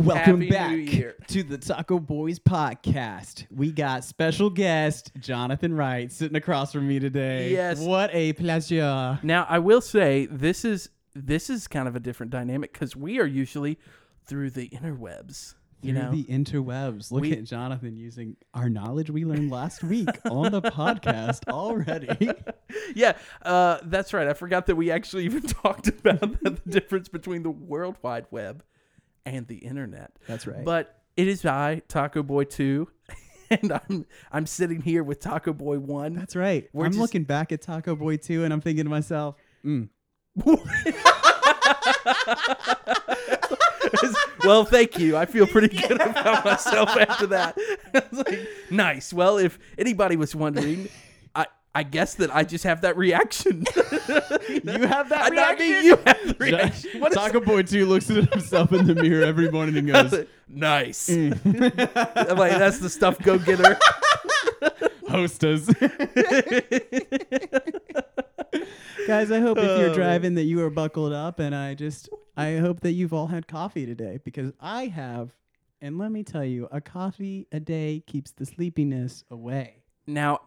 Welcome Happy back to the Taco Boys podcast. We got special guest Jonathan Wright sitting across from me today. Yes. What a pleasure. Now, I will say this is this is kind of a different dynamic because we are usually through the interwebs. You Through know, the interwebs. Look We- at Jonathan using our knowledge we learned last week on the podcast already. yeah, uh, that's right. I forgot that we actually even talked about the difference between the World Wide Web and the internet. That's right. But it is I, Taco Boy Two, and I'm I'm sitting here with Taco Boy One. That's right. We're I'm just- looking back at Taco Boy 2 and I'm thinking to myself, mm, well, thank you. I feel pretty good about myself after that. Like, nice. Well, if anybody was wondering, I I guess that I just have that reaction. you have that I not me, reaction? you have the reaction. What is Taco Boy 2 looks at himself in the mirror every morning and goes, nice. Mm. I'm like, that's the stuff go getter. hostess. Guys, I hope if Oh, you're driving that you are buckled up and I just I hope that you've all had coffee today because I have and let me tell you, a coffee a day keeps the sleepiness away. Now,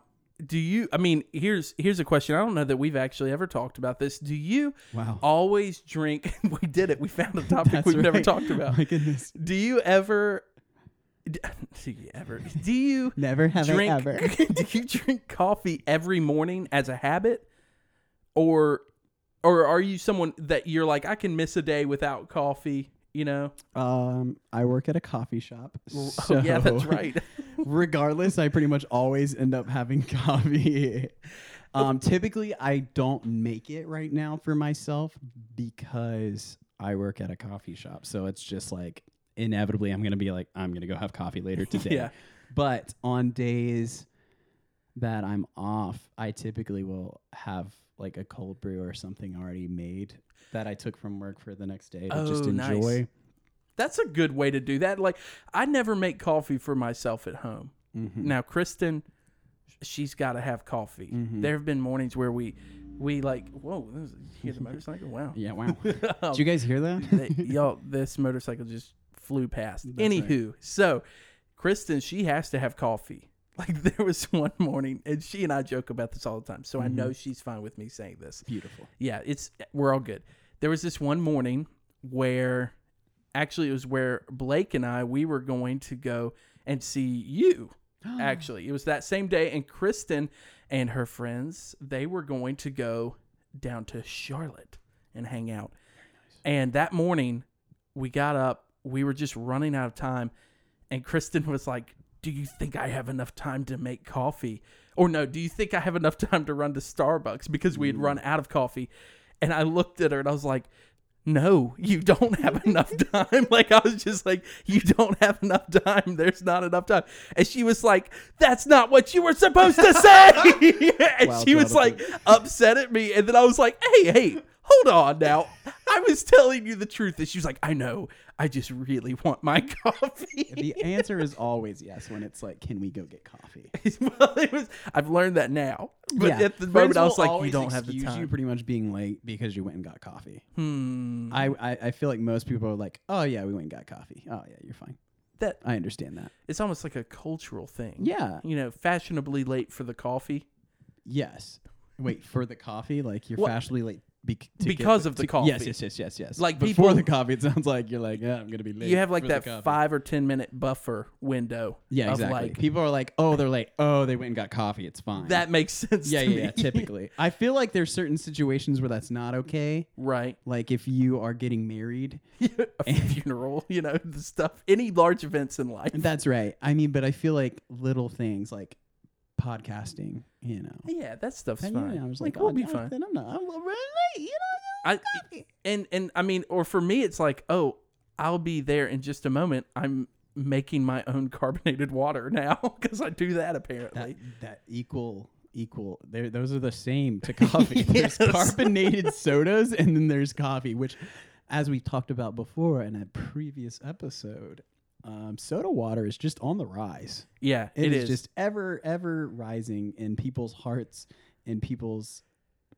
do you? I mean, here's here's a question. I don't know that we've actually ever talked about this. Do you Wow. always drink? we did it. We found a topic we've never talked about. My goodness. Do you ever? Do you ever? Do you Never have drink? Ever. do you drink coffee every morning as a habit, or or are you someone that you're like I can miss a day without coffee? You know? Um, I work at a coffee shop. Oh, So yeah, that's right. regardless, I pretty much always end up having coffee. um, typically, I don't make it right now for myself because I work at a coffee shop. So it's just like inevitably, I'm gonna be like, I'm gonna go have coffee later today. Yeah. But on days that I'm off, I typically will have like a cold brew or something already made that I took from work for the next day to just Oh, nice. enjoy. That's a good way to do that. Like I never make coffee for myself at home. Mhm. Now, Kristen, she's got to have coffee. Mhm. There have been mornings where we, we like, whoa, this is, hear the motorcycle? Wow. Yeah, wow. Did you guys hear that? they- y'all, this motorcycle just flew past. That's right. Anywho, so Kristen, she has to have coffee. Like there was one morning, and she and I joke about this all the time. So I Mm-hmm. know she's fine with me saying this. Beautiful. Yeah, it's we're all good. There was this one morning where actually it was where Blake and I we were going to go and see you. Actually, it was that same day and Kristen and her friends, they were going to go down to Charlotte and hang out. And that morning we got up, we were just running out of time and Kristen was like, "Do you think I have enough time to make coffee?" Or no, "Do you think I have enough time to run to Starbucks because we had run out of coffee?" And I looked at her and I was like, "No, you don't have enough time." like I was just like, "You don't have enough time. There's not enough time." And she was like, "That's not what you were supposed to say." and Wow, she was like upset at me and then I was like, "Hey, hey, hold on now. I was telling you the truth." And she was like, "I know. I just really want my coffee." the answer is always yes when it's like, can we go get coffee? well, it was. I've learned that now, but Yeah. at the Friends moment, I was like, "You don't have the time." You pretty much being late because you went and got coffee. hmm. I, I I feel like most people are like, oh yeah, we went and got coffee. Oh yeah, you're fine. that I understand that. it's almost like a cultural thing. Yeah. You know, fashionably late for the coffee. Yes. Wait for the coffee, like you're Well, fashionably late bec- to get because of the to- coffee. Yes, yes, yes, yes, yes. Like before people- the coffee, it sounds like you're like, yeah, I'm gonna be late. You have like that five or ten minute buffer window. Yeah, exactly. Like, People are like, oh, they're late. Oh, they went and got coffee. It's fine. that makes sense. yeah, yeah, yeah. Typically, I feel like there's certain situations where that's not okay. right. Like if you are getting married. a funeral. You know, the stuff. Any large events in life. That's right. I mean, but I feel like little things like podcasting, you know. Yeah, that stuff's And, fine. yeah, I was like, like, we'll oh, be fine. Jonathan, I'm not. I'm really late. You know. I and and I mean, or for me, it's like, oh, I'll be there in just a moment. I'm making my own carbonated water now because I do that That apparently. that equal equal. There, those are the same to coffee. There's carbonated sodas, and then there's coffee, which, as we talked about before in a previous episode, um, soda water is just on the rise. yeah, it is, is just ever ever rising in people's hearts, in people's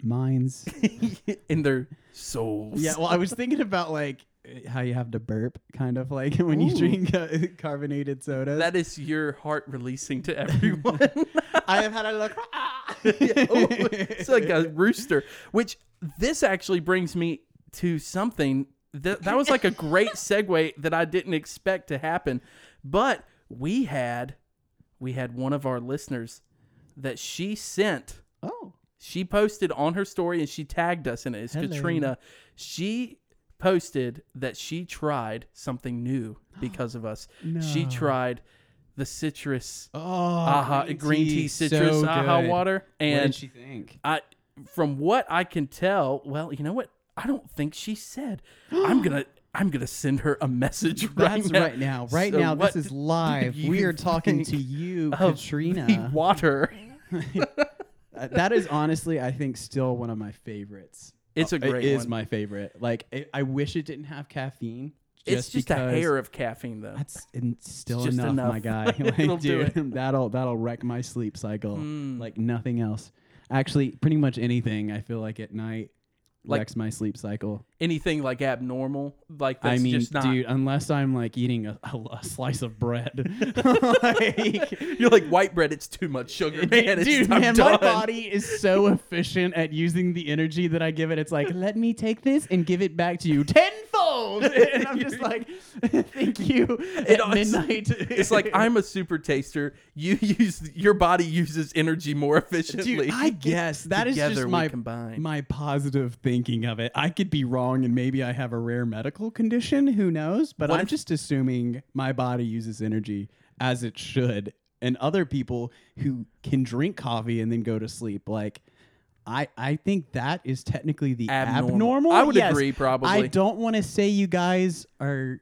minds. in their souls. yeah, well, I was thinking about like how you have to burp, kind of like when you drink uh, carbonated sodas. That is your heart releasing to everyone. I have had a look. Yeah, oh, it's like a rooster. Which this actually brings me to something that that was like a great segue that I didn't expect to happen. But we had we had one of our listeners that she sent. oh, She posted on her story and she tagged us in it. It's Hello. Katrina. She posted that she tried something new because of us. She tried the citrus oh, aha green, tea, citrus so aha good. water What and did she think? I from what I can tell, well, you know what? I don't think she said. I'm gonna I'm gonna send her a message right That's now. right now. Right So now, this is live. We are talking to you, Katrina. Water. Uh, that is honestly, I think, still one of my favorites. It's a Uh, great It is one. my favorite. Like, it, I wish it didn't have caffeine. it's just a hair of caffeine though. That's still just enough, enough. my guy. Like, dude, that'll that'll wreck my sleep cycle Mm. like nothing else. Actually, pretty much anything I feel like at night Like- wrecks my sleep cycle. Anything like abnormal, like that's I mean, just not. dude, unless I'm like eating a, a, a slice of bread, like, You're like white bread. It's too much sugar, man. It's, dude, I'm man, my body is so efficient at using the energy that I give it. It's like, let me take this and give it back to you tenfold, and I'm just like, thank you. It- At midnight, It's like I'm a super taster. You use your body uses energy more efficiently. Dude, I guess that is just my combine. my positive thinking of it. I could be wrong, and maybe I have a rare medical condition. Who knows? But What I'm if- just assuming my body uses energy as it should, and other people who can drink coffee and then go to sleep, like. I, I think that is technically the Abnormal. abnormal. I would Yes. agree, probably. I don't want to say you guys are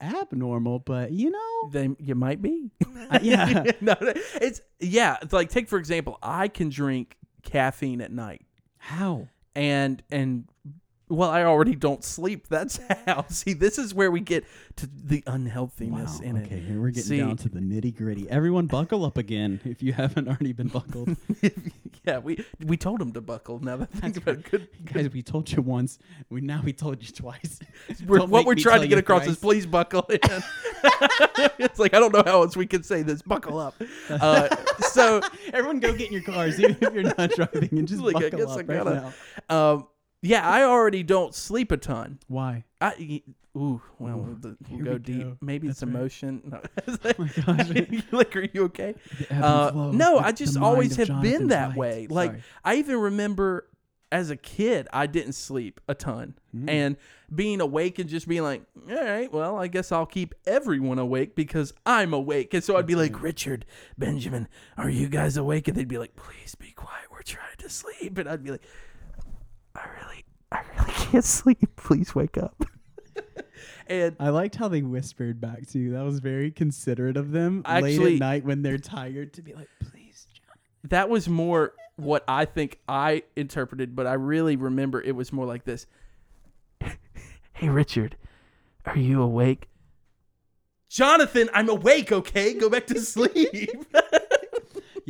abnormal, but you know, They, you might be. Uh, yeah. no, no, it's yeah. It's like take for example, I can drink caffeine at night, how? and and well, I already don't sleep. That's how. See, this is where we get to the unhealthiness Wow. in okay, it. here we're getting See- down to the nitty gritty. Everyone, buckle up again if you haven't already been buckled. yeah, we we told him to buckle. Now that think about it, good. Guys, we told you once. We now we told you twice. We're, what we're trying to get across is please buckle in. it's like I don't know how else we can say this. Buckle up. Uh, so Everyone, go get in your cars, even if you're not driving, and just Like, I buckle up I right gotta- now. um, yeah, I already don't sleep a ton. Why? I ooh well Ooh, the, we'll go we deep. go. Maybe it's right. emotion. No. Oh my gosh. like, are you okay? The Uh, no, of I just always have Jonathan been that Wright. way. Like Sorry. I even remember as a kid, I didn't sleep a ton, Mm. and being awake and just being like, all right, well, I guess I'll keep everyone awake because I'm awake. And so I'd be like, Richard, Benjamin, are you guys awake? And they'd be like, please be quiet. We're trying to sleep. And I'd be like, I really, I really can't sleep. Please wake up. and I liked how they whispered back to you. That was very considerate of them late at night when they're tired to be like, please, John. that was more what I think I interpreted, but I really remember it was more like this. hey Richard, are you awake? Jonathan, I'm awake, okay? Go back to sleep.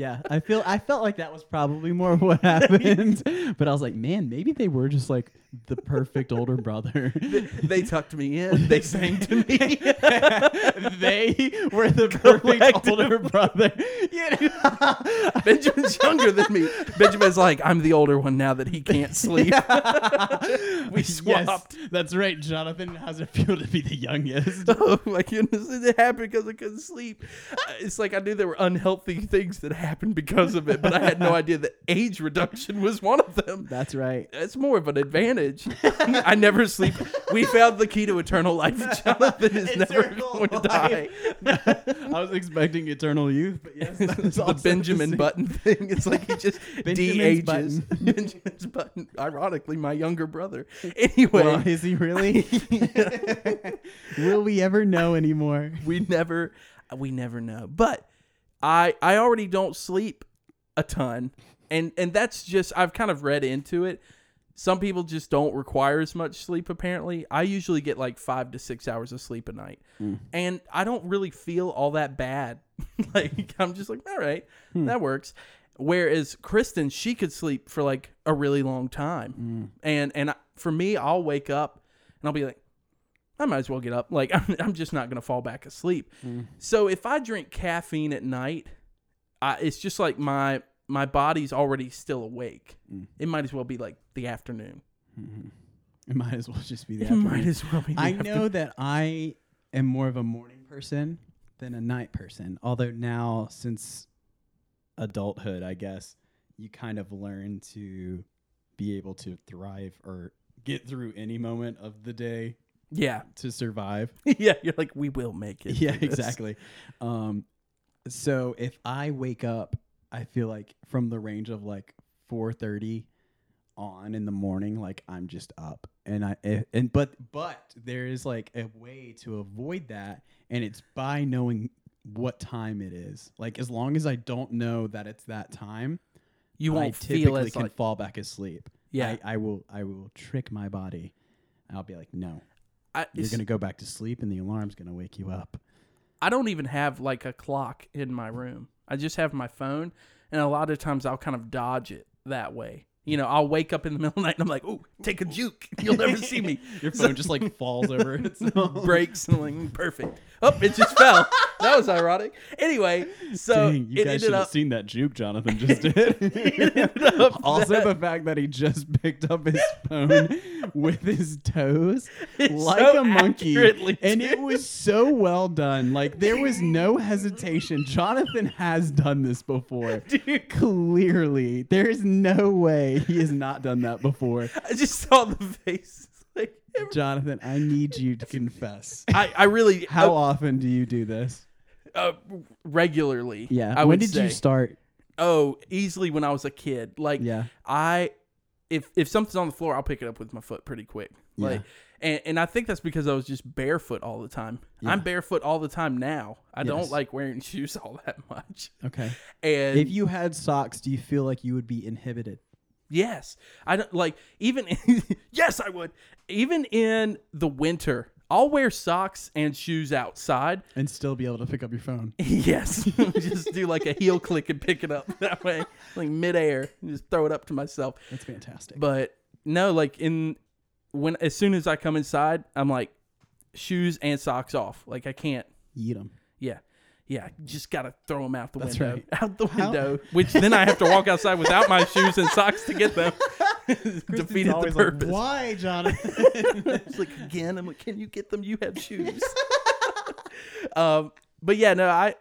Yeah, I feel I felt like that was probably more of what happened. but I was like, man, maybe they were just like the perfect older brother. they tucked me in. They sang to me. they were the perfect older brother. You? Benjamin's younger than me. Benjamin's like, I'm the older one now that he can't sleep. we Yes, swapped. that's right. Jonathan has it feel to be the youngest. Oh my goodness, it happened because I couldn't sleep. It's like I knew there were unhealthy things that happened because of it, but I had no idea that age reduction was one of them. That's right. It's more of an advantage. I never sleep. We found the key to eternal life. Jonathan is never going to die. I was expecting eternal youth, but yes, that is the Benjamin. Button thing. It's like he just de-ages. Button. Benjamin's Button. Ironically, my younger brother. Anyway, Well, is he really? Will we ever know anymore? we never we never know but i i already don't sleep a ton. And and that's just i've kind of read into it. Some people just don't require as much sleep apparently. I usually get like five to six hours of sleep a night. Hmm. And i don't really feel all that bad. Like i'm just like all right hmm. that works. Whereas kristen she could sleep for like a really long time. Hmm. And and I- for me i'll wake up and i'll be like I might as well get up. Like I'm, I'm just not gonna fall back asleep. Mm. So if I drink caffeine at night, I, it's just like my my body's already still awake. Mm. It might as well be like the afternoon. Mhm. It might as well just be the It might afternoon. as well be. I afternoon. know that I am more of a morning person than a night person. Although now, since adulthood, I guess you kind of learn to be able to thrive or get through any moment of the day Yeah, to survive. yeah. You're like, we will make it. yeah, through this." exactly. Um, so if I wake up, I feel like from the range of like four thirty on in the morning, like I'm just up, and I eh, and but but there is like a way to avoid that, and it's by knowing what time it is. Like as long as I don't know that it's that time, You I won't typically feel as can like fall back asleep. yeah. I, I will I will trick my body. I'll be like, no, I, you're gonna go back to sleep, and the alarm's gonna wake you up. I don't even have like a clock in my room. I just have my phone, and a lot of times I'll kind of dodge it that way. You know, I'll wake up in the middle of the night and I'm like, "Ooh, take a juke! You'll never see me." Your phone just like falls over. Breaks and like, perfect. Oh, it just fell. That was ironic. Anyway, so Dang, you it guys should have up. seen that juke Jonathan just did. also, that- the fact that he just picked up his phone with his toes like so a monkey, and it was so well done. Like there was no hesitation. Jonathan has done this before. Dude, Clearly, there is no way he has not done that before. I just saw the face. Like, Jonathan, I need you to confess. I, I really How uh, often do you do this? Uh, regularly. Yeah. I when did say. you start? Oh, easily when I was a kid. Like Yeah. I if if something's on the floor, I'll pick it up with my foot pretty quick. Like and, and I think that's because I was just barefoot all the time. Yeah. I'm barefoot all the time now. I Yes. don't like wearing shoes all that much. Okay. And If you had socks, do you feel like you would be inhibited? yes, I don't like even yes, I would. Even in the winter, I'll wear socks and shoes outside. and still be able to pick up your phone. Yes, just do like a heel click and pick it up that way, like midair, and just throw it up to myself. That's fantastic. But no, like in when as soon as I come inside, I'm like shoes and socks off. Like I can't. Eat them. Yeah, yeah. Just gotta throw them out the That's window. right. Out the How- window. Which then I have to walk outside without my shoes and socks to get them. Defeated the purpose. Why, Jonathan? it's like again. I'm like, can you get them? You have shoes. um, but yeah, no, I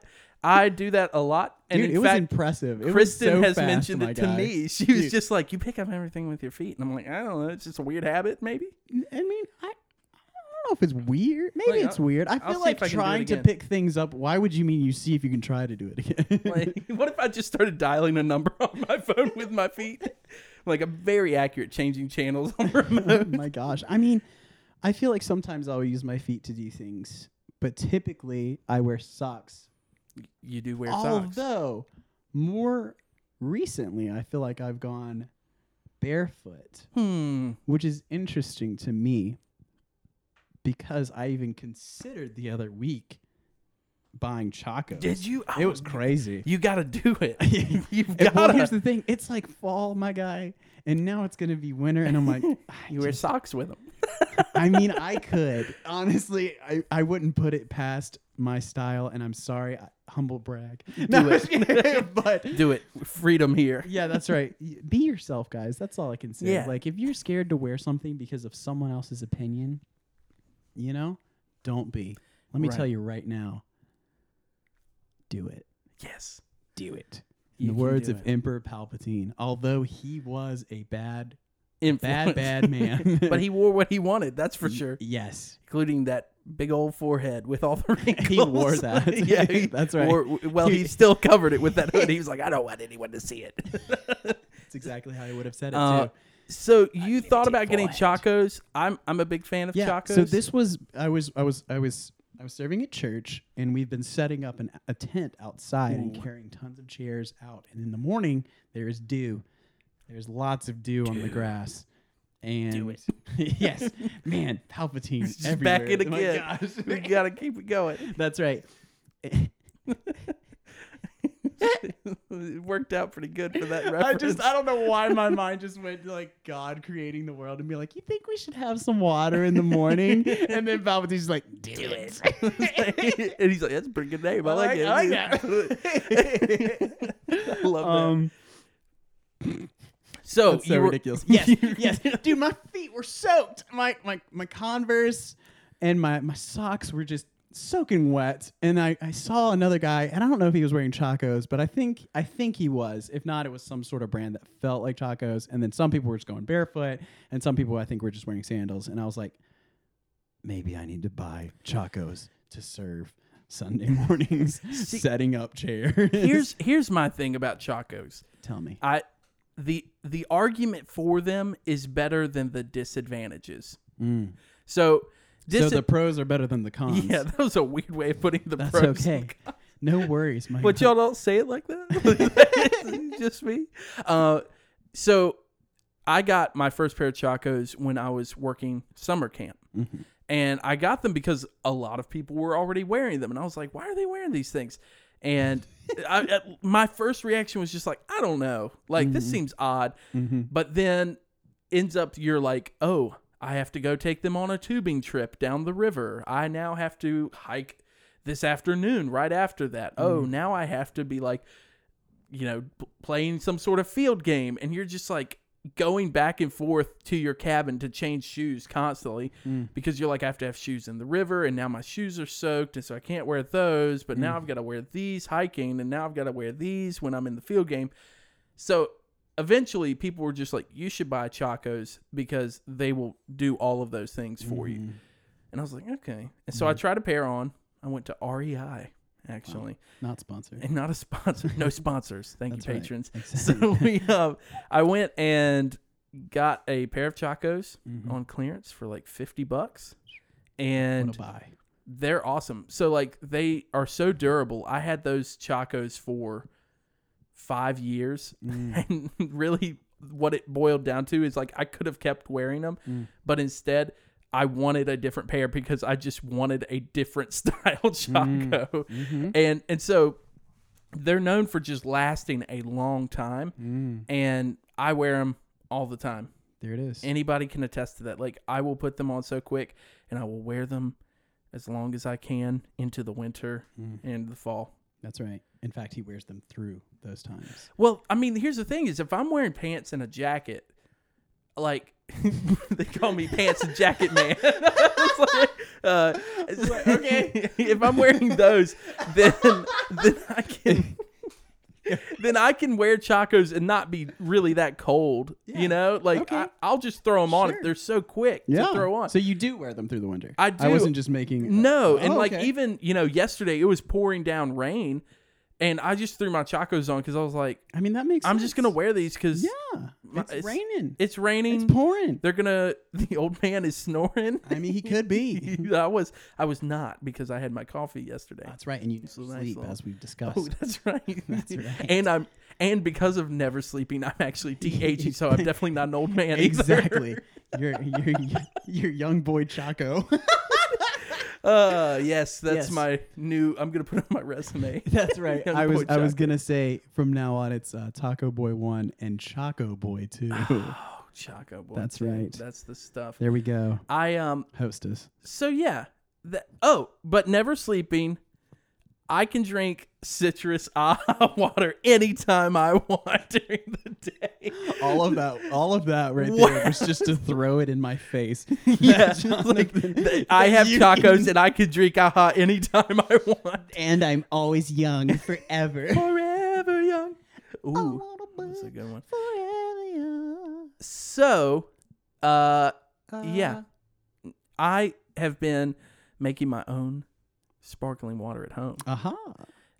I do that a lot. And Dude, in it was impressive. It Kristen was so has fast, mentioned it to guy. me. She was just like, "You pick up everything with your feet," and I'm like, "I don't know. It's just a weird habit, maybe." I mean, I, I don't know if it's weird. Maybe Like, it's I'll- weird. I I'll feel like I can do it trying to pick things up. Why would you mean you see if you can try to do it again? Like, what if I just started dialing a number on my phone with my feet? Like I'm very accurate changing channels on the oh remote. my gosh. I mean, I feel like sometimes I'll use my feet to do things, but typically I wear socks. You do wear socks. Although, more recently, I feel like I've gone barefoot, Hmm. which is interesting to me because I even considered the other week buying chacos. Did you? It Oh, was crazy. You got to do it. You've got well, here's the thing: it's like fall, my guy, and now it's gonna be winter, and I'm like, you wear socks with them. I mean, I could honestly, I, I wouldn't put it past my style, and I'm sorry, I, humble brag. Do it. it, but Do it. Freedom here. yeah, that's right. Be yourself, guys. That's all I can say. Yeah. Like, if you're scared to wear something because of someone else's opinion, you know, don't be. Let me Right. tell you right now. Do it. Yes. Do it. You In the words of it. Emperor Palpatine, although he was a bad, Influence. bad, bad man, but he wore what he wanted. That's for sure. Yes, Including that big old forehead with all the wrinkles. he wore that. yeah, he that's right. wore- well, he still covered it with that hood. He was like, I don't want anyone to see it. That's exactly how I would have said it Uh, too. So you thought about getting. Chacos? I'm I'm a big fan of Yeah. Chacos. So this was I was I was I was I was serving at church, and we've been setting up an, a tent outside and carrying tons of chairs out. And in the morning, there is dew. There's lots of dew, on the grass. And Do it. yes, man, Palpatine Just everywhere. back it Oh my again. gosh. we gotta keep it going. That's right. it worked out pretty good for that reference. I just I don't know why my mind just went to like God creating the world and be like, you think we should have some water in the morning? and then Palpatine's just like, do, it. and he's like, "That's a pretty good name. I, I like, it. I like I love that. um, so that's so you were- ridiculous. Yes, yes, dude, my feet were soaked. My my my Converse and my my socks were just soaking wet. And I I saw another guy, and I don't know if he was wearing Chacos, but I think I think he was. If not, it was some sort of brand that felt like Chacos. And then some people were just going barefoot, and some people I think were just wearing sandals. And I was like, maybe I need to buy Chacos to serve Sunday mornings, setting up chairs. here's here's my thing about Chacos. tell me. I the the argument for them is better than the disadvantages. Mm. So, So the pros are better than the cons. yeah, that was a weird way of putting the pros. That's pros. okay. No worries, my But y'all don't say it like that. Just me. Uh, so I got my first pair of Chacos when I was working summer camp. Mhm. And I got them because a lot of people were already wearing them. And I was like, why are they wearing these things? And I, I- my first reaction was just like, I don't know. Like, this seems odd. Mhm. But then ends up, you're like, oh, I have to go take them on a tubing trip down the river. I now have to hike this afternoon right after that. Oh, mm-hmm. now I have to be like, you know, p- playing some sort of field game. And you're just like going back and forth to your cabin to change shoes constantly mm. because you're like, I have to have shoes in the river. And now my shoes are soaked. And so I can't wear those. But now mm. I've got to wear these hiking. And now I've got to wear these when I'm in the field game. So eventually people were just like, you should buy Chacos because they will do all of those things for you. Mm-hmm. And I was like, okay. And so I tried a pair on. I went to REI actually, Not sponsored. and not a sponsor, no sponsors. Thank you, right. patrons. Exactly. So we, um, I went and got a pair of Chacos Mhm. on clearance for like fifty bucks, and they're awesome. So like they are so durable. I had those Chacos for five years, Mm. and really what it boiled down to is like I could have kept wearing them, Mm. but instead I wanted a different pair because I just wanted a different style Chaco, Mhm. and and so they're known for just lasting a long time, Mm. and I wear them all the time. There it is. Anybody can attest to that. Like I will put them on so quick, and I will wear them as long as I can into the winter Mm. and the fall. That's right. In fact, he wears them through those times. Well, I mean, here's the thing: is if I'm wearing pants and a jacket, like they call me pants and jacket man. It's like, uh, okay, if I'm wearing those, then then I can. then I can wear chacos and not be really that cold, Yeah. you know. Like Okay. I, I'll just throw them on. Sure. They're so quick to throw on. So you do wear them through the winter. I do. I wasn't just making. No, Oh, and like okay. even you know yesterday it was pouring down rain, and I just threw my chacos on because I was like, I mean, that makes. I'm just gonna wear these because Yeah, it's, it's- raining. it's raining. It's pouring. They're gonna. The old man is snoring. I mean, he could be. I was. I was not because I had my coffee yesterday. That's right, and you nice sleep little- as we've discussed. Oh, that's right. That's right. And I'm and because of never sleeping, I'm actually de-aging, so I'm definitely not an old man. exactly. you're you're you're young boy Chaco. Uh, yes, that's Yes. my new. I'm gonna put on my resume. That's right. Young I was boy I was gonna say from now on it's uh, Taco Boy one and Chaco Boy two. Oh, Chaco boy. That's dude, right. That's the stuff. there we go. I um. Hostess. So yeah. That. Oh, but never sleeping. I can drink citrus aha water anytime I want during the day. All of that, all of that right What? there was just to throw it in my face. Yeah, like I that have tacos can- and I can drink aha anytime I want. and I'm always young forever. Forever young. Ooh, that's a good one. Forever young. So, uh, yeah, uh. I have been making my own sparkling water at home. Aha.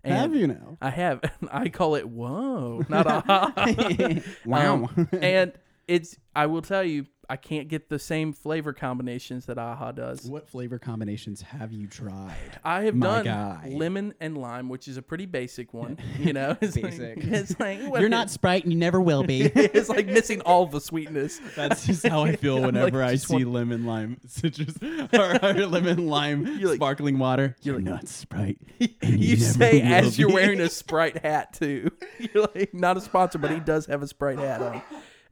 And Have you now? I have. I call it whoa, not aha. wow. Um, and it's. I will tell you. I can't get the same flavor combinations that Aha does. What flavor combinations have you tried? I have My done guy. lemon and lime, which is a pretty basic one. You know, it's Basic. Like, it's like what You're is- not Sprite and you never will be. it's like missing all the sweetness. That's just how I feel I'm like, whenever I just see want- lemon lime citrus or, or lemon lime You're like- sparkling water. You're, like- not Sprite. you you never say will as you're be. wearing a Sprite hat too. You're like not a sponsor, but he does have a Sprite hat on.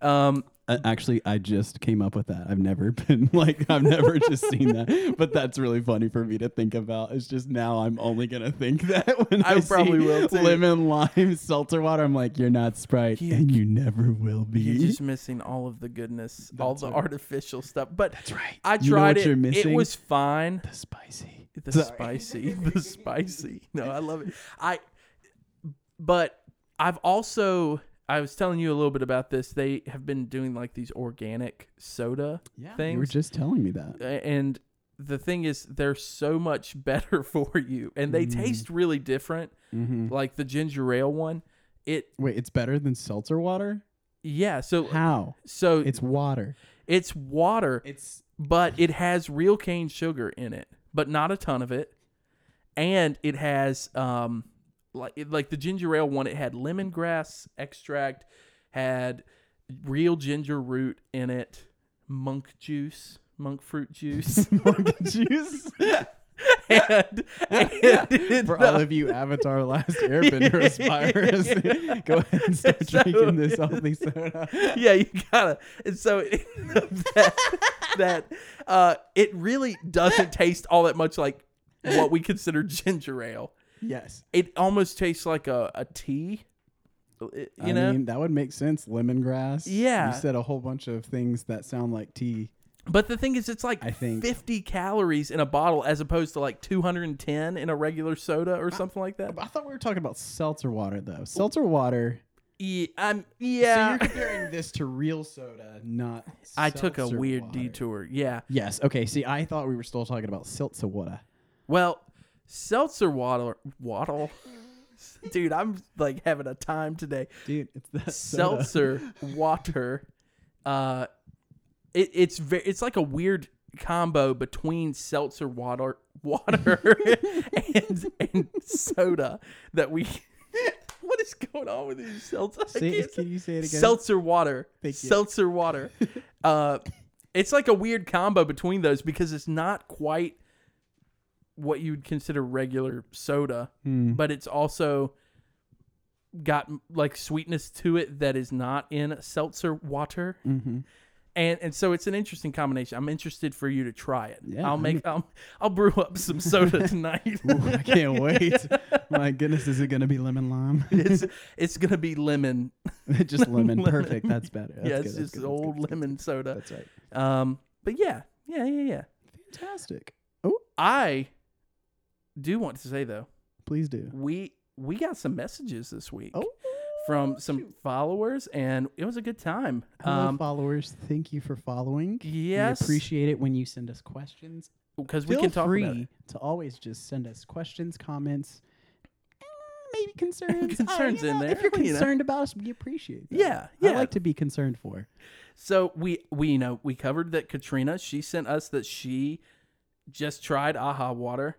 Um, actually, I just came up with that. I've never been like I've never just seen that, but that's really funny for me to think about. It's just now I'm only gonna think that when I, I probably see will, too. lemon lime seltzer water. I'm like, you're not Sprite, You- and you never will be. you're just missing all of the goodness, all the right. artificial stuff. But that's right. I You know tried what you're it. It was fine. the spicy. The Sorry. spicy, the spicy. No, I love it. I, but I've also I was telling you a little bit about this. They have been doing like these organic soda Yeah, you were just telling me that. And the thing is they're so much better for you and they Mm. taste really different Mm-hmm. like the ginger ale one it Wait, it's better than seltzer water? yeah so How? so It's water. it's water It's but it has real cane sugar in it but not a ton of it and it has um like like the ginger ale one it had lemongrass extract had real ginger root in it monk juice monk fruit juice monk juice. and, and For all of you Avatar Last Airbender aspirers, go ahead and start So- drinking this healthy soda. yeah, you gotta. And so that, that uh, it really doesn't taste all that much like what we consider ginger ale. Yes. It almost tastes like a, a tea. You I know, mean, that would make sense. Lemongrass. Yeah. You said a whole bunch of things that sound like tea. but the thing is, it's like I think- 50 calories in a bottle as opposed to like 210 in a regular soda or something like that. I thought we were talking about seltzer water, though. Seltzer water. Yeah, I'm, So you're comparing this to real soda, not. I took a weird water. detour. Yeah. Yes. Okay. See, I thought we were still talking about seltzer water. Well, seltzer water, waddle. Dude, I'm like having a time today. Dude, it's that soda. Seltzer water. Uh, it, it's very it's like a weird combo between seltzer water, water, and and soda that we. what is going on with these seltzer? Say, can you say it again? Seltzer water. Thank you. Seltzer water. uh, it's like a weird combo between those because it's not quite what you'd consider regular soda, Hmm. but it's also got like sweetness to it that is not in seltzer water. Mhm. And and so it's an interesting combination. I'm interested for you to try it. Yeah, I'll make I'll, I'll brew up some soda tonight. Ooh, I can't wait. My goodness, is it going to be lemon lime? it's it's gonna be lemon. just lemon. Lemon. Perfect. That's better. That's yeah, good, it's that's just good, old good, lemon soda. That's right. Um, but yeah, yeah, yeah, yeah. Fantastic. Oh, I do want to say though, Please do. we we got some messages this week Oh, from some followers, and it was a good time. Hello, Um, followers. Thank you for following. yes, We appreciate it when you send us questions. because we can talk free about it. to always just send us questions, comments, maybe concerns. Concerns Uh, in know, there, If you're you know. concerned about us, we appreciate that. Yeah, I yeah. like to be concerned for. So we we you know we covered that Katrina. She sent us that she just tried Aha Water.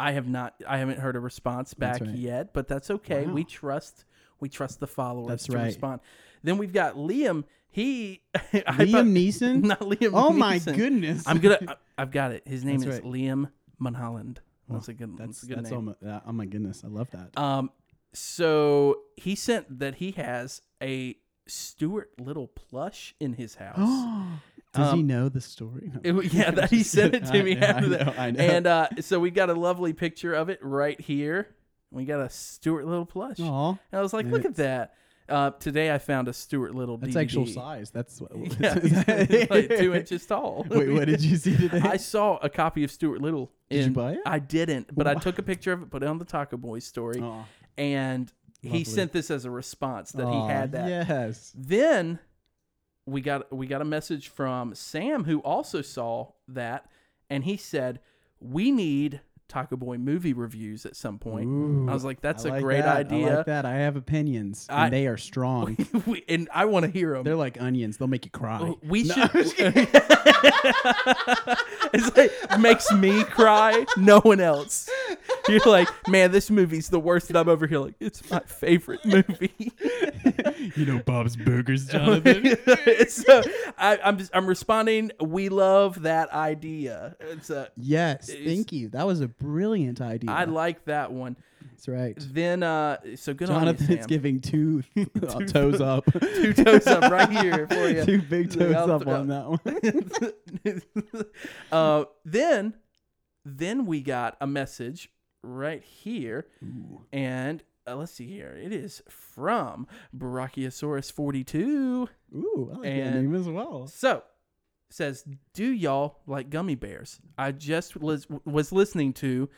I have not. I haven't heard a response back right. yet, but that's okay. We trust. We trust the followers That's to right. respond. Then we've got Liam. He Liam thought- Neeson. not Liam. oh my goodness. I'm gonna. I- I've got it. His name That's is right. Liam Munholland. That's a good. That's, That's a good that's name. uh, oh my goodness. I love that. Um, so he sent that he has a Stuart Little plush in his house. Does he Um, know the story? No. It yeah, that he sent it to me after I know, I know. And uh, so we got a lovely picture of it right here. We got a Stuart Little plush. Aw, And I was like, look at that. Uh, today I found a Stuart Little that's DVD. actual size. That's what. Yeah, like two inches tall. Wait, what did you see today? I saw a copy of Stuart Little. Did you buy it? I didn't, but I took a picture of it, put it on the Taco Boy story, Aw. and he sent this as a response that Aw, he had that. Yes. Then we got we got a message from Sam who also saw that and he said we need Taco Boy movie reviews at some point. Ooh, I was like, that's I a like great that. I idea. like that. I have opinions, I- and they are strong. We- and I want to hear them. They're like onions; they'll make you cry. Oh, we No, should. I'm just kidding. it's like makes me cry, no one else. You're like, man, this movie's the worst, and I'm over here like, it's my favorite movie. you know Bob's Burgers, Jonathan. so I, I'm just, I'm responding. We love that idea. It's a, yes, It's- thank you. That was a brilliant idea. I like that one. That's right. Then, uh, so good on you, Jonathan's giving two uh, toes up. Two toes up right here for you. two big toes I'll up throw- on that one. uh, then, then we got a message right here, and uh, let's see here. It is from Brachiosaurus forty two. Ooh, I like that name as well. So, says, do y'all like gummy bears? I just was was listening to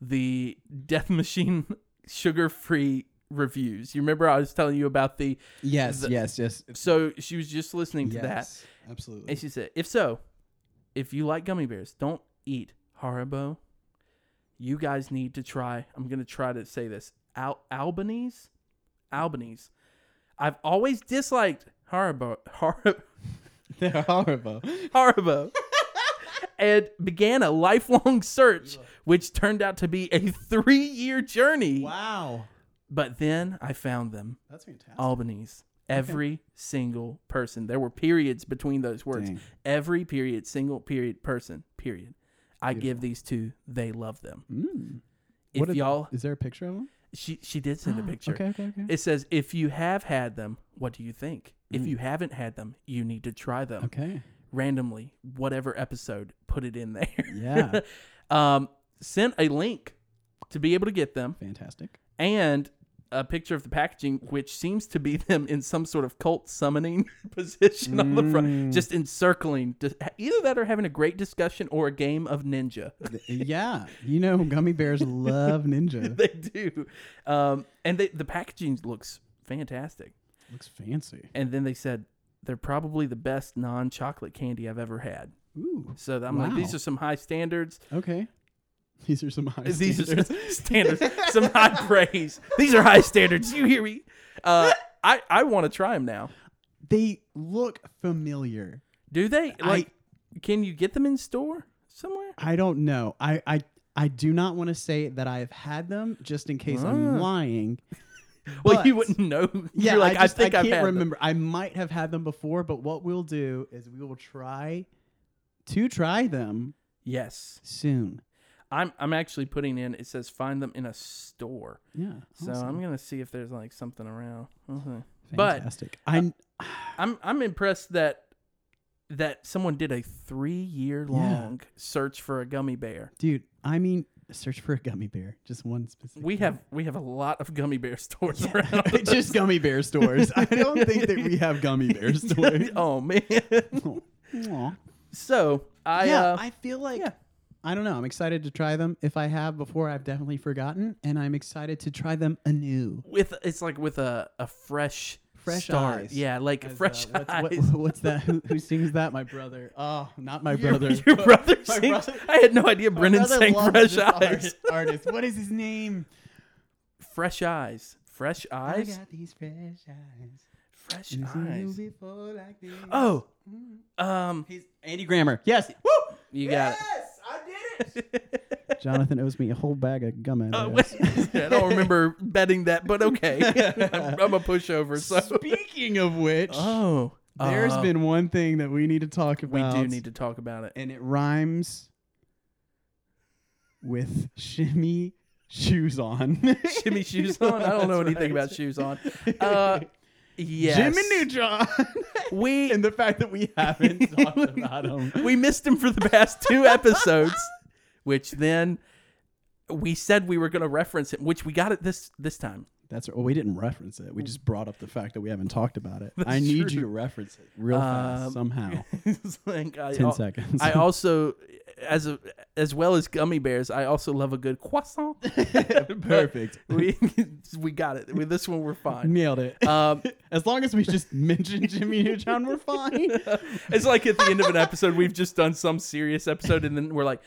the Death Machine sugar free reviews. You remember I was telling you about the. Yes, The- yes, yes. So she was just listening to that. absolutely. And she said, if so, if you like gummy bears, don't eat Haribo. You guys need to try. I'm going to try to say this. Al- Albanese? Albanese. I've always disliked Haribo. Har- They're horrible. Haribo. and began a lifelong search, which turned out to be a three year journey. Wow, But then I found them. that's fantastic. Albanese. Every single person. There were periods between those words. Dang. Every period, single period, person, period. I give these two. They love them. Mm. If What y'all, is there a picture of them? She she did send a picture. Okay, okay, okay. It says, if you have had them, what do you think? If Mm. you haven't had them, you need to try them okay. randomly. Whatever episode, put it in there. Yeah. um, sent a link to be able to get them Fantastic. and a picture of the packaging, which seems to be them in some sort of cult summoning position on the front, Mm. just encircling. Either that or having a great discussion or a game of ninja. Yeah, you know, gummy bears love ninja. they do, um, and they, the packaging looks fantastic. Looks fancy. And then they said they're probably the best non-chocolate candy I've ever had. Ooh. So I'm like, these are some high standards. Okay. These are some high These standards. are standards, some high praise. These are high standards. You hear me? Uh, I I want to try them now. they look familiar. Do they? I- Like, can you get them in store somewhere? I don't know. I I I do not want to say that I've had them just in case Ah. I'm lying. Well, you wouldn't know. Yeah, You're like, I, just, I, think I've can't had them." remember. I might have had them before, but what we'll do is we will try to try them Yes, soon. I'm. I'm actually putting in. It says find them in a store. Yeah. So awesome. I'm gonna see if there's like something around. Okay. but- fantastic. I I'm I'm impressed that that someone did a three year long search for a gummy bear. dude, I mean, search for a gummy bear. Just one specific. We have we have a lot of gummy bear stores around. It's just gummy bear stores. I don't think that we have gummy bear stores. oh man. So I yeah, uh, I feel like yeah. I don't know. I'm excited to try them. If I have before, I've definitely forgotten, and I'm excited to try them anew. with it's like with a a fresh Fresh start. eyes. Yeah, like As, uh, fresh what's, eyes. what- what's that? Who, who sings that? My brother. Oh, not my brother. Your, but brother sings. brother- I had no idea Brennan sang Fresh Eyes. art- artist. What is his name? Fresh eyes. Fresh eyes. I got these fresh eyes. Fresh eyes. like. Oh, Mm. um, He's Andy Grammer. Yes. Woo! you got Yes, it. Jonathan owes me a whole bag of gum Uh, I don't remember betting that, but okay. I'm, I'm a pushover. So, Speaking of which, oh, there's uh, been one thing that we need to talk about. we do need to talk about it. and it rhymes with shimmy shoes on. Shimmy shoes on. I don't know That's anything right. about shoes on. Uh, yes, Jimmy Neutron. We and the fact that we haven't talked about him. we missed him for the past two episodes, which then we said we were going to reference it, which we got it this this time. That's well, we didn't reference it. We just brought up the fact that we haven't talked about it. That's I need true. you to reference it real fast Um, somehow. Like I, Ten al- seconds. I also, as a, as well as gummy bears, I also love a good croissant. Perfect. we we got it. With this one, we're fine. Nailed it. Um, as long as we just mention Jimmy Neutron, we're fine. it's like at the end of an episode, we've just done some serious episode, and then we're like,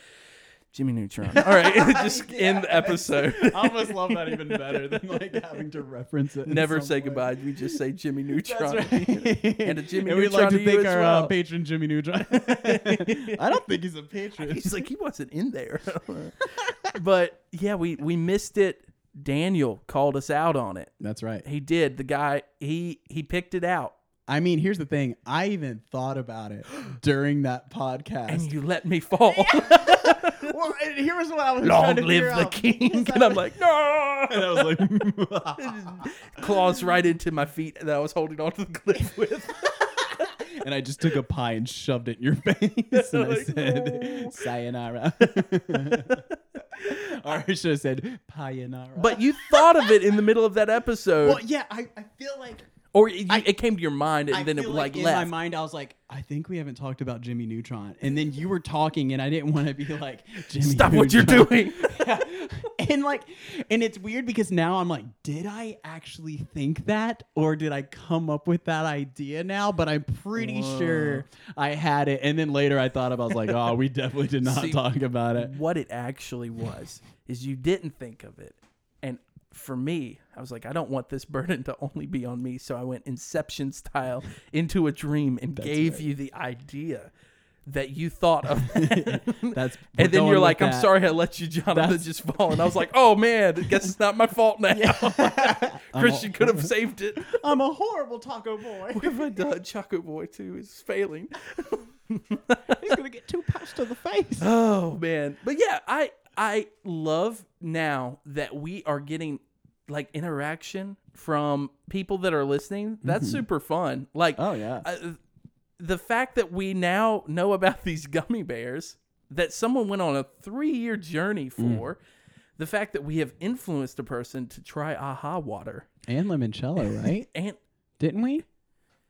Jimmy Neutron. All right, just end the episode. I almost love that even better than like having to reference it. Never say way. goodbye. We just say Jimmy Neutron. That's right. And a Jimmy and we'd like to to thank our well. uh, patron Jimmy Neutron. I don't think he's a patron. He's like he wasn't in there. but yeah, we we missed it. Daniel called us out on it. That's right. He did. The guy he he picked it out, I mean, here's the thing. I even thought about it during that podcast. and you let me fall. Well, and here was what I was Long trying to live the out. king! And I I'm like, no. and I was like, claws right into my feet that I was holding onto the cliff with. and I just took a pie and shoved it in your face, and I Like, said, no. "Sayonara." or I should have said, "Payonara." But you thought of it in the middle of that episode, well, yeah, I, I feel like or it, I- it came to your mind, and I then it feel like, in left. my mind, I was like, I think we haven't talked about Jimmy Neutron, and then you were talking, and I didn't want to be like, Jimmy Stop what you're Neutron. doing. and like, and it's weird because now I'm like, did I actually think that, or did I come up with that idea now? But I'm pretty sure I had it, and then later I thought about, I was like, oh, we definitely did not See, talk about it. what it actually was is you didn't think of it. And for me, I was like, I don't want this burden to only be on me. So I went Inception style into a dream and gave right. you the idea that you thought of. That's and then you're like, I'm that. sorry I let you, Jonathan, That's- just fall. And I was like, oh man, I guess it's not my fault now. Christian a- could have saved it. I'm a horrible taco boy. What have I done? Chaco Boy too is failing. He's gonna get two punched to the face. Oh man. But yeah, I I love now that we are getting like interaction from people that are listening. That's super fun. Like Oh yeah. uh, the fact that we now know about these gummy bears that someone went on a 3-year journey for. The fact that we have influenced a person to try aha water. and limoncello, right? And Didn't we?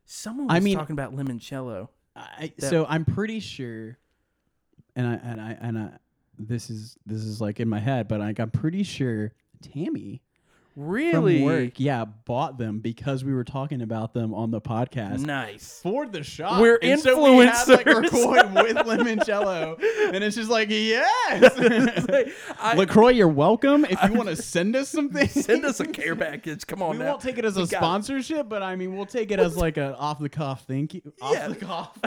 someone I was mean- talking about limoncello. I, That- so I'm pretty sure, and I and I and I, this is this is like in my head, but like I'm pretty sure Tammy Really? from work, yeah, bought them because we were talking about them on the podcast. Nice. For the shop, We're and so we had like influencers. LaCroix with limoncello, and it's just like yes, I- LaCroix, you're welcome. If you want to send us something, Send us a care package. Come on We now. won't take it as a We it. sponsorship, but I mean, we'll take it as like an off the cuff thank you. Off Yeah. the cuff.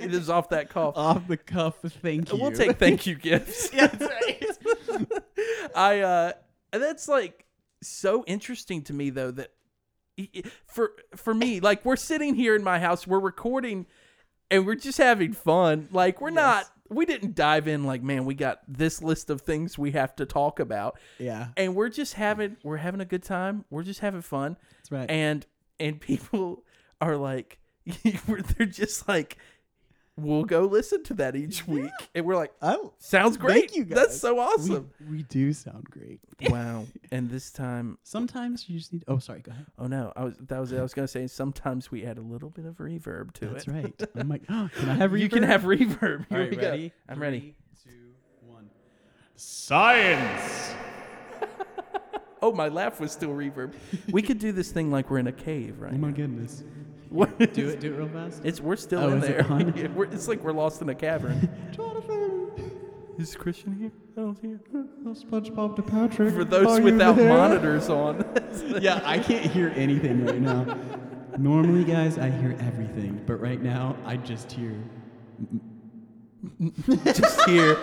it is off that cough. off the cuff thank you. We'll take thank you gifts. yeah, that's right. I uh and that's like so interesting to me though that for for me like we're sitting here in my house we're recording and we're just having fun. Like we're not we didn't dive in like man we got this list of things we have to talk about. Yeah, and we're just having we're having a good time. We're just having fun. That's right. and and people are like they're just like we'll go listen to that each week and we're like oh, sounds great Thank you, guys. that's so awesome we do sound great. wow and this time Sometimes you just need. Oh, sorry. Go ahead. oh no i was that was i was gonna say sometimes we add a little bit of reverb to That's it That's right. I'm like, oh, can I have reverb? you can have reverb here All right, we go ready? i'm ready Three, two, one. Science. oh my laugh was still reverb we could do this thing like we're in a cave right Oh my goodness. What- Do it. Do it real fast. it's we're still Oh, in is it there on? Yeah, we're, it's like we're lost in a cavern Jonathan. is christian here i don't see him Oh, SpongeBob to Patrick. for those Are without monitors on yeah, I can't hear anything right now. Normally, guys, I hear everything, but right now, I just hear. just here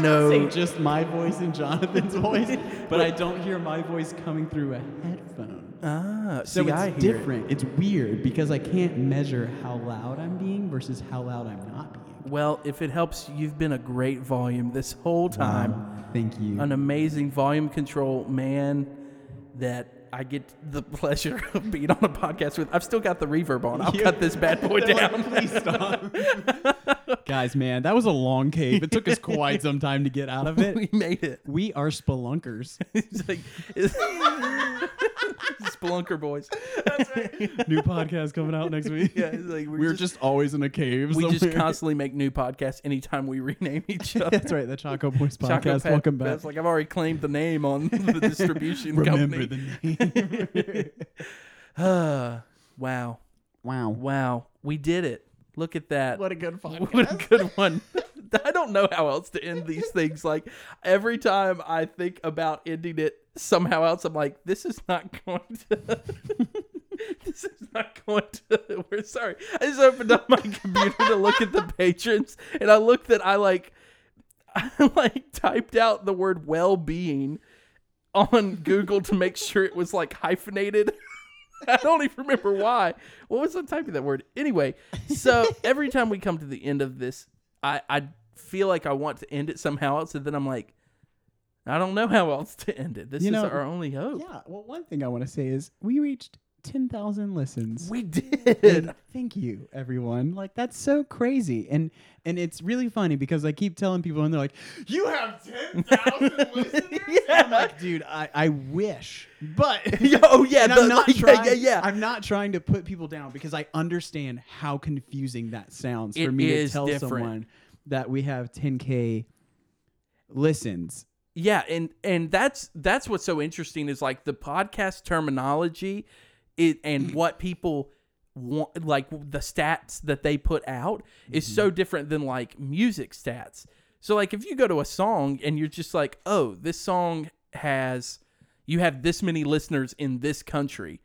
no just my voice and Jonathan's voice, but I don't hear my voice coming through a headphone. ah So see, it's hear it. different. It's weird because I can't measure how loud I'm being versus how loud I'm not being. Well, if it helps, you've been a great volume this whole time. Wow. Thank you. An amazing volume control man that I get the pleasure of being on a podcast with. I've still got the reverb on. I'll You- cut this bad boy down. Please stop. Guys, man, that was a long cave. It took us quite some time to get out of it. we made it. We are spelunkers. It's like it's, Spelunker boys. New podcast coming out next week. Yeah, it's like we're, We're just, just, always in a cave. we just somewhere. constantly make new podcasts anytime we rename each other. That's right. The Chaco Boys podcast. Choco Pet Welcome back. Fest. Like I've already claimed the name on the distribution Remember company. the name. Uh, wow. wow. Wow. We did it. Look at that. What a good podcast. What a good one. I don't know how else to end these things. Like every time I think about ending it somehow else, I'm like, this is not going to. this is not going to. We're sorry. I just opened up my computer to look at the patrons, and I looked that I like, I like typed out the word well-being on Google to make sure it was like hyphenated. I don't even remember why. What was the type of that word? Anyway, so every time we come to the end of this, I, I feel like I want to end it somehow else, and then I'm like, I don't know how else to end it. This You is know, our only hope. Yeah. Well, one thing I want to say is we reached 10,000 listens. We did. And thank you, everyone. Like that's so crazy, and and it's really funny because I keep telling people, and they're like, "You have ten thousand listeners." Yeah. I'm like, dude, I, I wish, but oh yeah, the- I'm not like, trying. yeah, yeah. I'm not trying to put people down because I understand how confusing that sounds It for me to tell different. someone that we have 10k listens. Yeah, and and that's that's what's so interesting is like the podcast terminology, it and mm. what people want, like the stats that they put out is so mm-hmm. different than like music stats. So like if you go to a song and you're just like, oh, this song has, you have this many listeners in this country,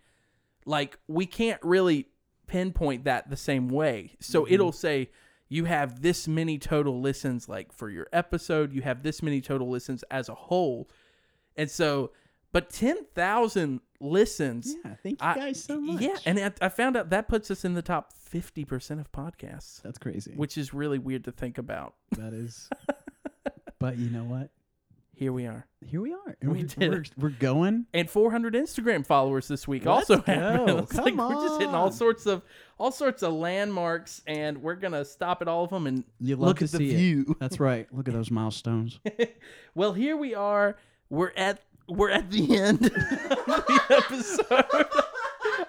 like we can't really pinpoint that the same way. So mm-hmm. it'll say you have this many total listens like for your episode, you have this many total listens as a whole. And so but 10,000 listens. Yeah, thank you I- guys so much. Yeah, and I, I found out that puts us in the top 50% of podcasts, that's crazy. which is really weird to think about. that is. but you know what? Here we are. Here we are. We we're, did we're, we're going. and 400 Instagram followers this week Let's also happened. It's like Come we're just hitting all sorts of all sorts of landmarks, and we're gonna stop at all of them and You look at the see it. view. That's right. Look at those milestones. well, here we are. We're at we're at the end of the episode.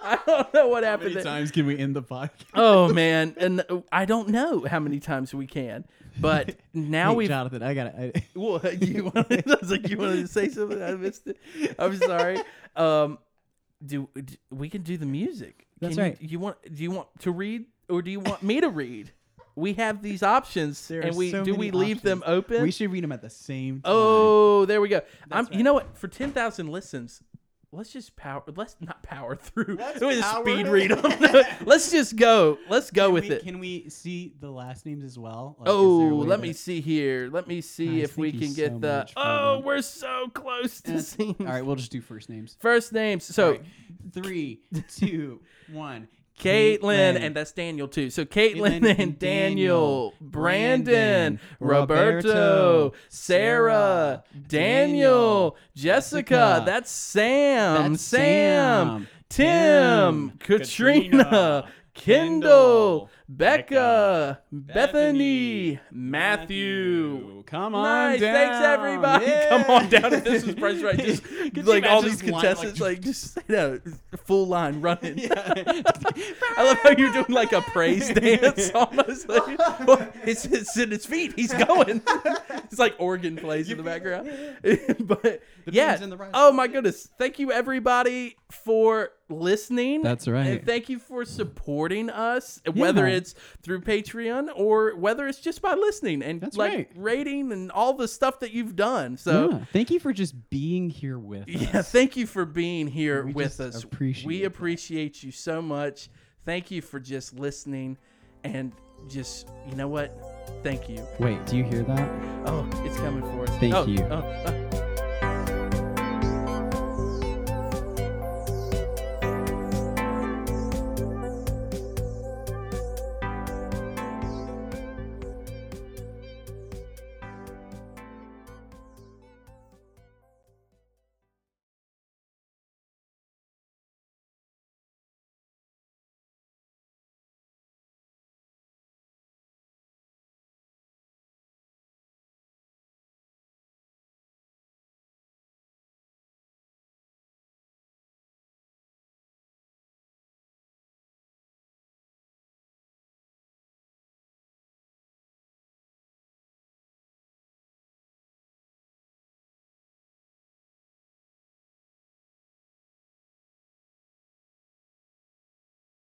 I don't know what How happened. many times can we end the podcast? Oh man, and I don't know how many times we can, but now Hey, we've Jonathan, I got it. Well, you wanted, I was like, you wanted to say something? I missed it. I'm sorry. Um, do, d we can do the music? That's Can you- right. You, want? Do you want to read, or do you want me to read? We have these options, There are and we so do many we leave them options. open? We should read them at the same time. oh, there we go. I'm, That's You know what? For ten thousand listens. Let's just power. Let's not power through. Let's Let's power speed read them. let's just go. Let's go Can with we, it. Can we see the last names as well? Like, is Oh, there a oh, way let me see here. Let me see Guys, if we thank you can get so the. much for Oh, that. we're so close to eh, seeing. All right, we'll just do first names. First names. So All right, three, two, one. Caitlin, and that's Daniel too. So Caitlin, and and Daniel, Daniel, Brandon, Roberto, Roberto, Sarah, Sarah, Daniel, Daniel, Jessica. Jessica. That's Sam. That's Sam. Sam, Tim, Tim, Katrina, Katrina, Kendall, Kendall, Becca, Becca, Bethany, Bethany, Matthew. Come on Nice, down. thanks everybody. Come on down if this was Price Right. Just Could like all these this line, contestants, like- like, just you know, full line running. Yeah. I love how you're doing like a praise dance almost. Like, well, it's, it's in his feet. He's going. it's like organ plays in the background. but yeah. the rice. Oh my goodness. Thank you everybody for listening. That's right. And thank you for supporting us, whether Yeah. It's through Patreon or whether it's just by listening and That's like right. rating and all the stuff that you've done. So Yeah, thank you for just being here with yeah, us. thank you for being here We with us. appreciate we that. appreciate you so much. Thank you for just listening and just you know what? Thank you. Wait, do you hear that? Oh, it's coming for us. Thank Oh, you. oh, oh.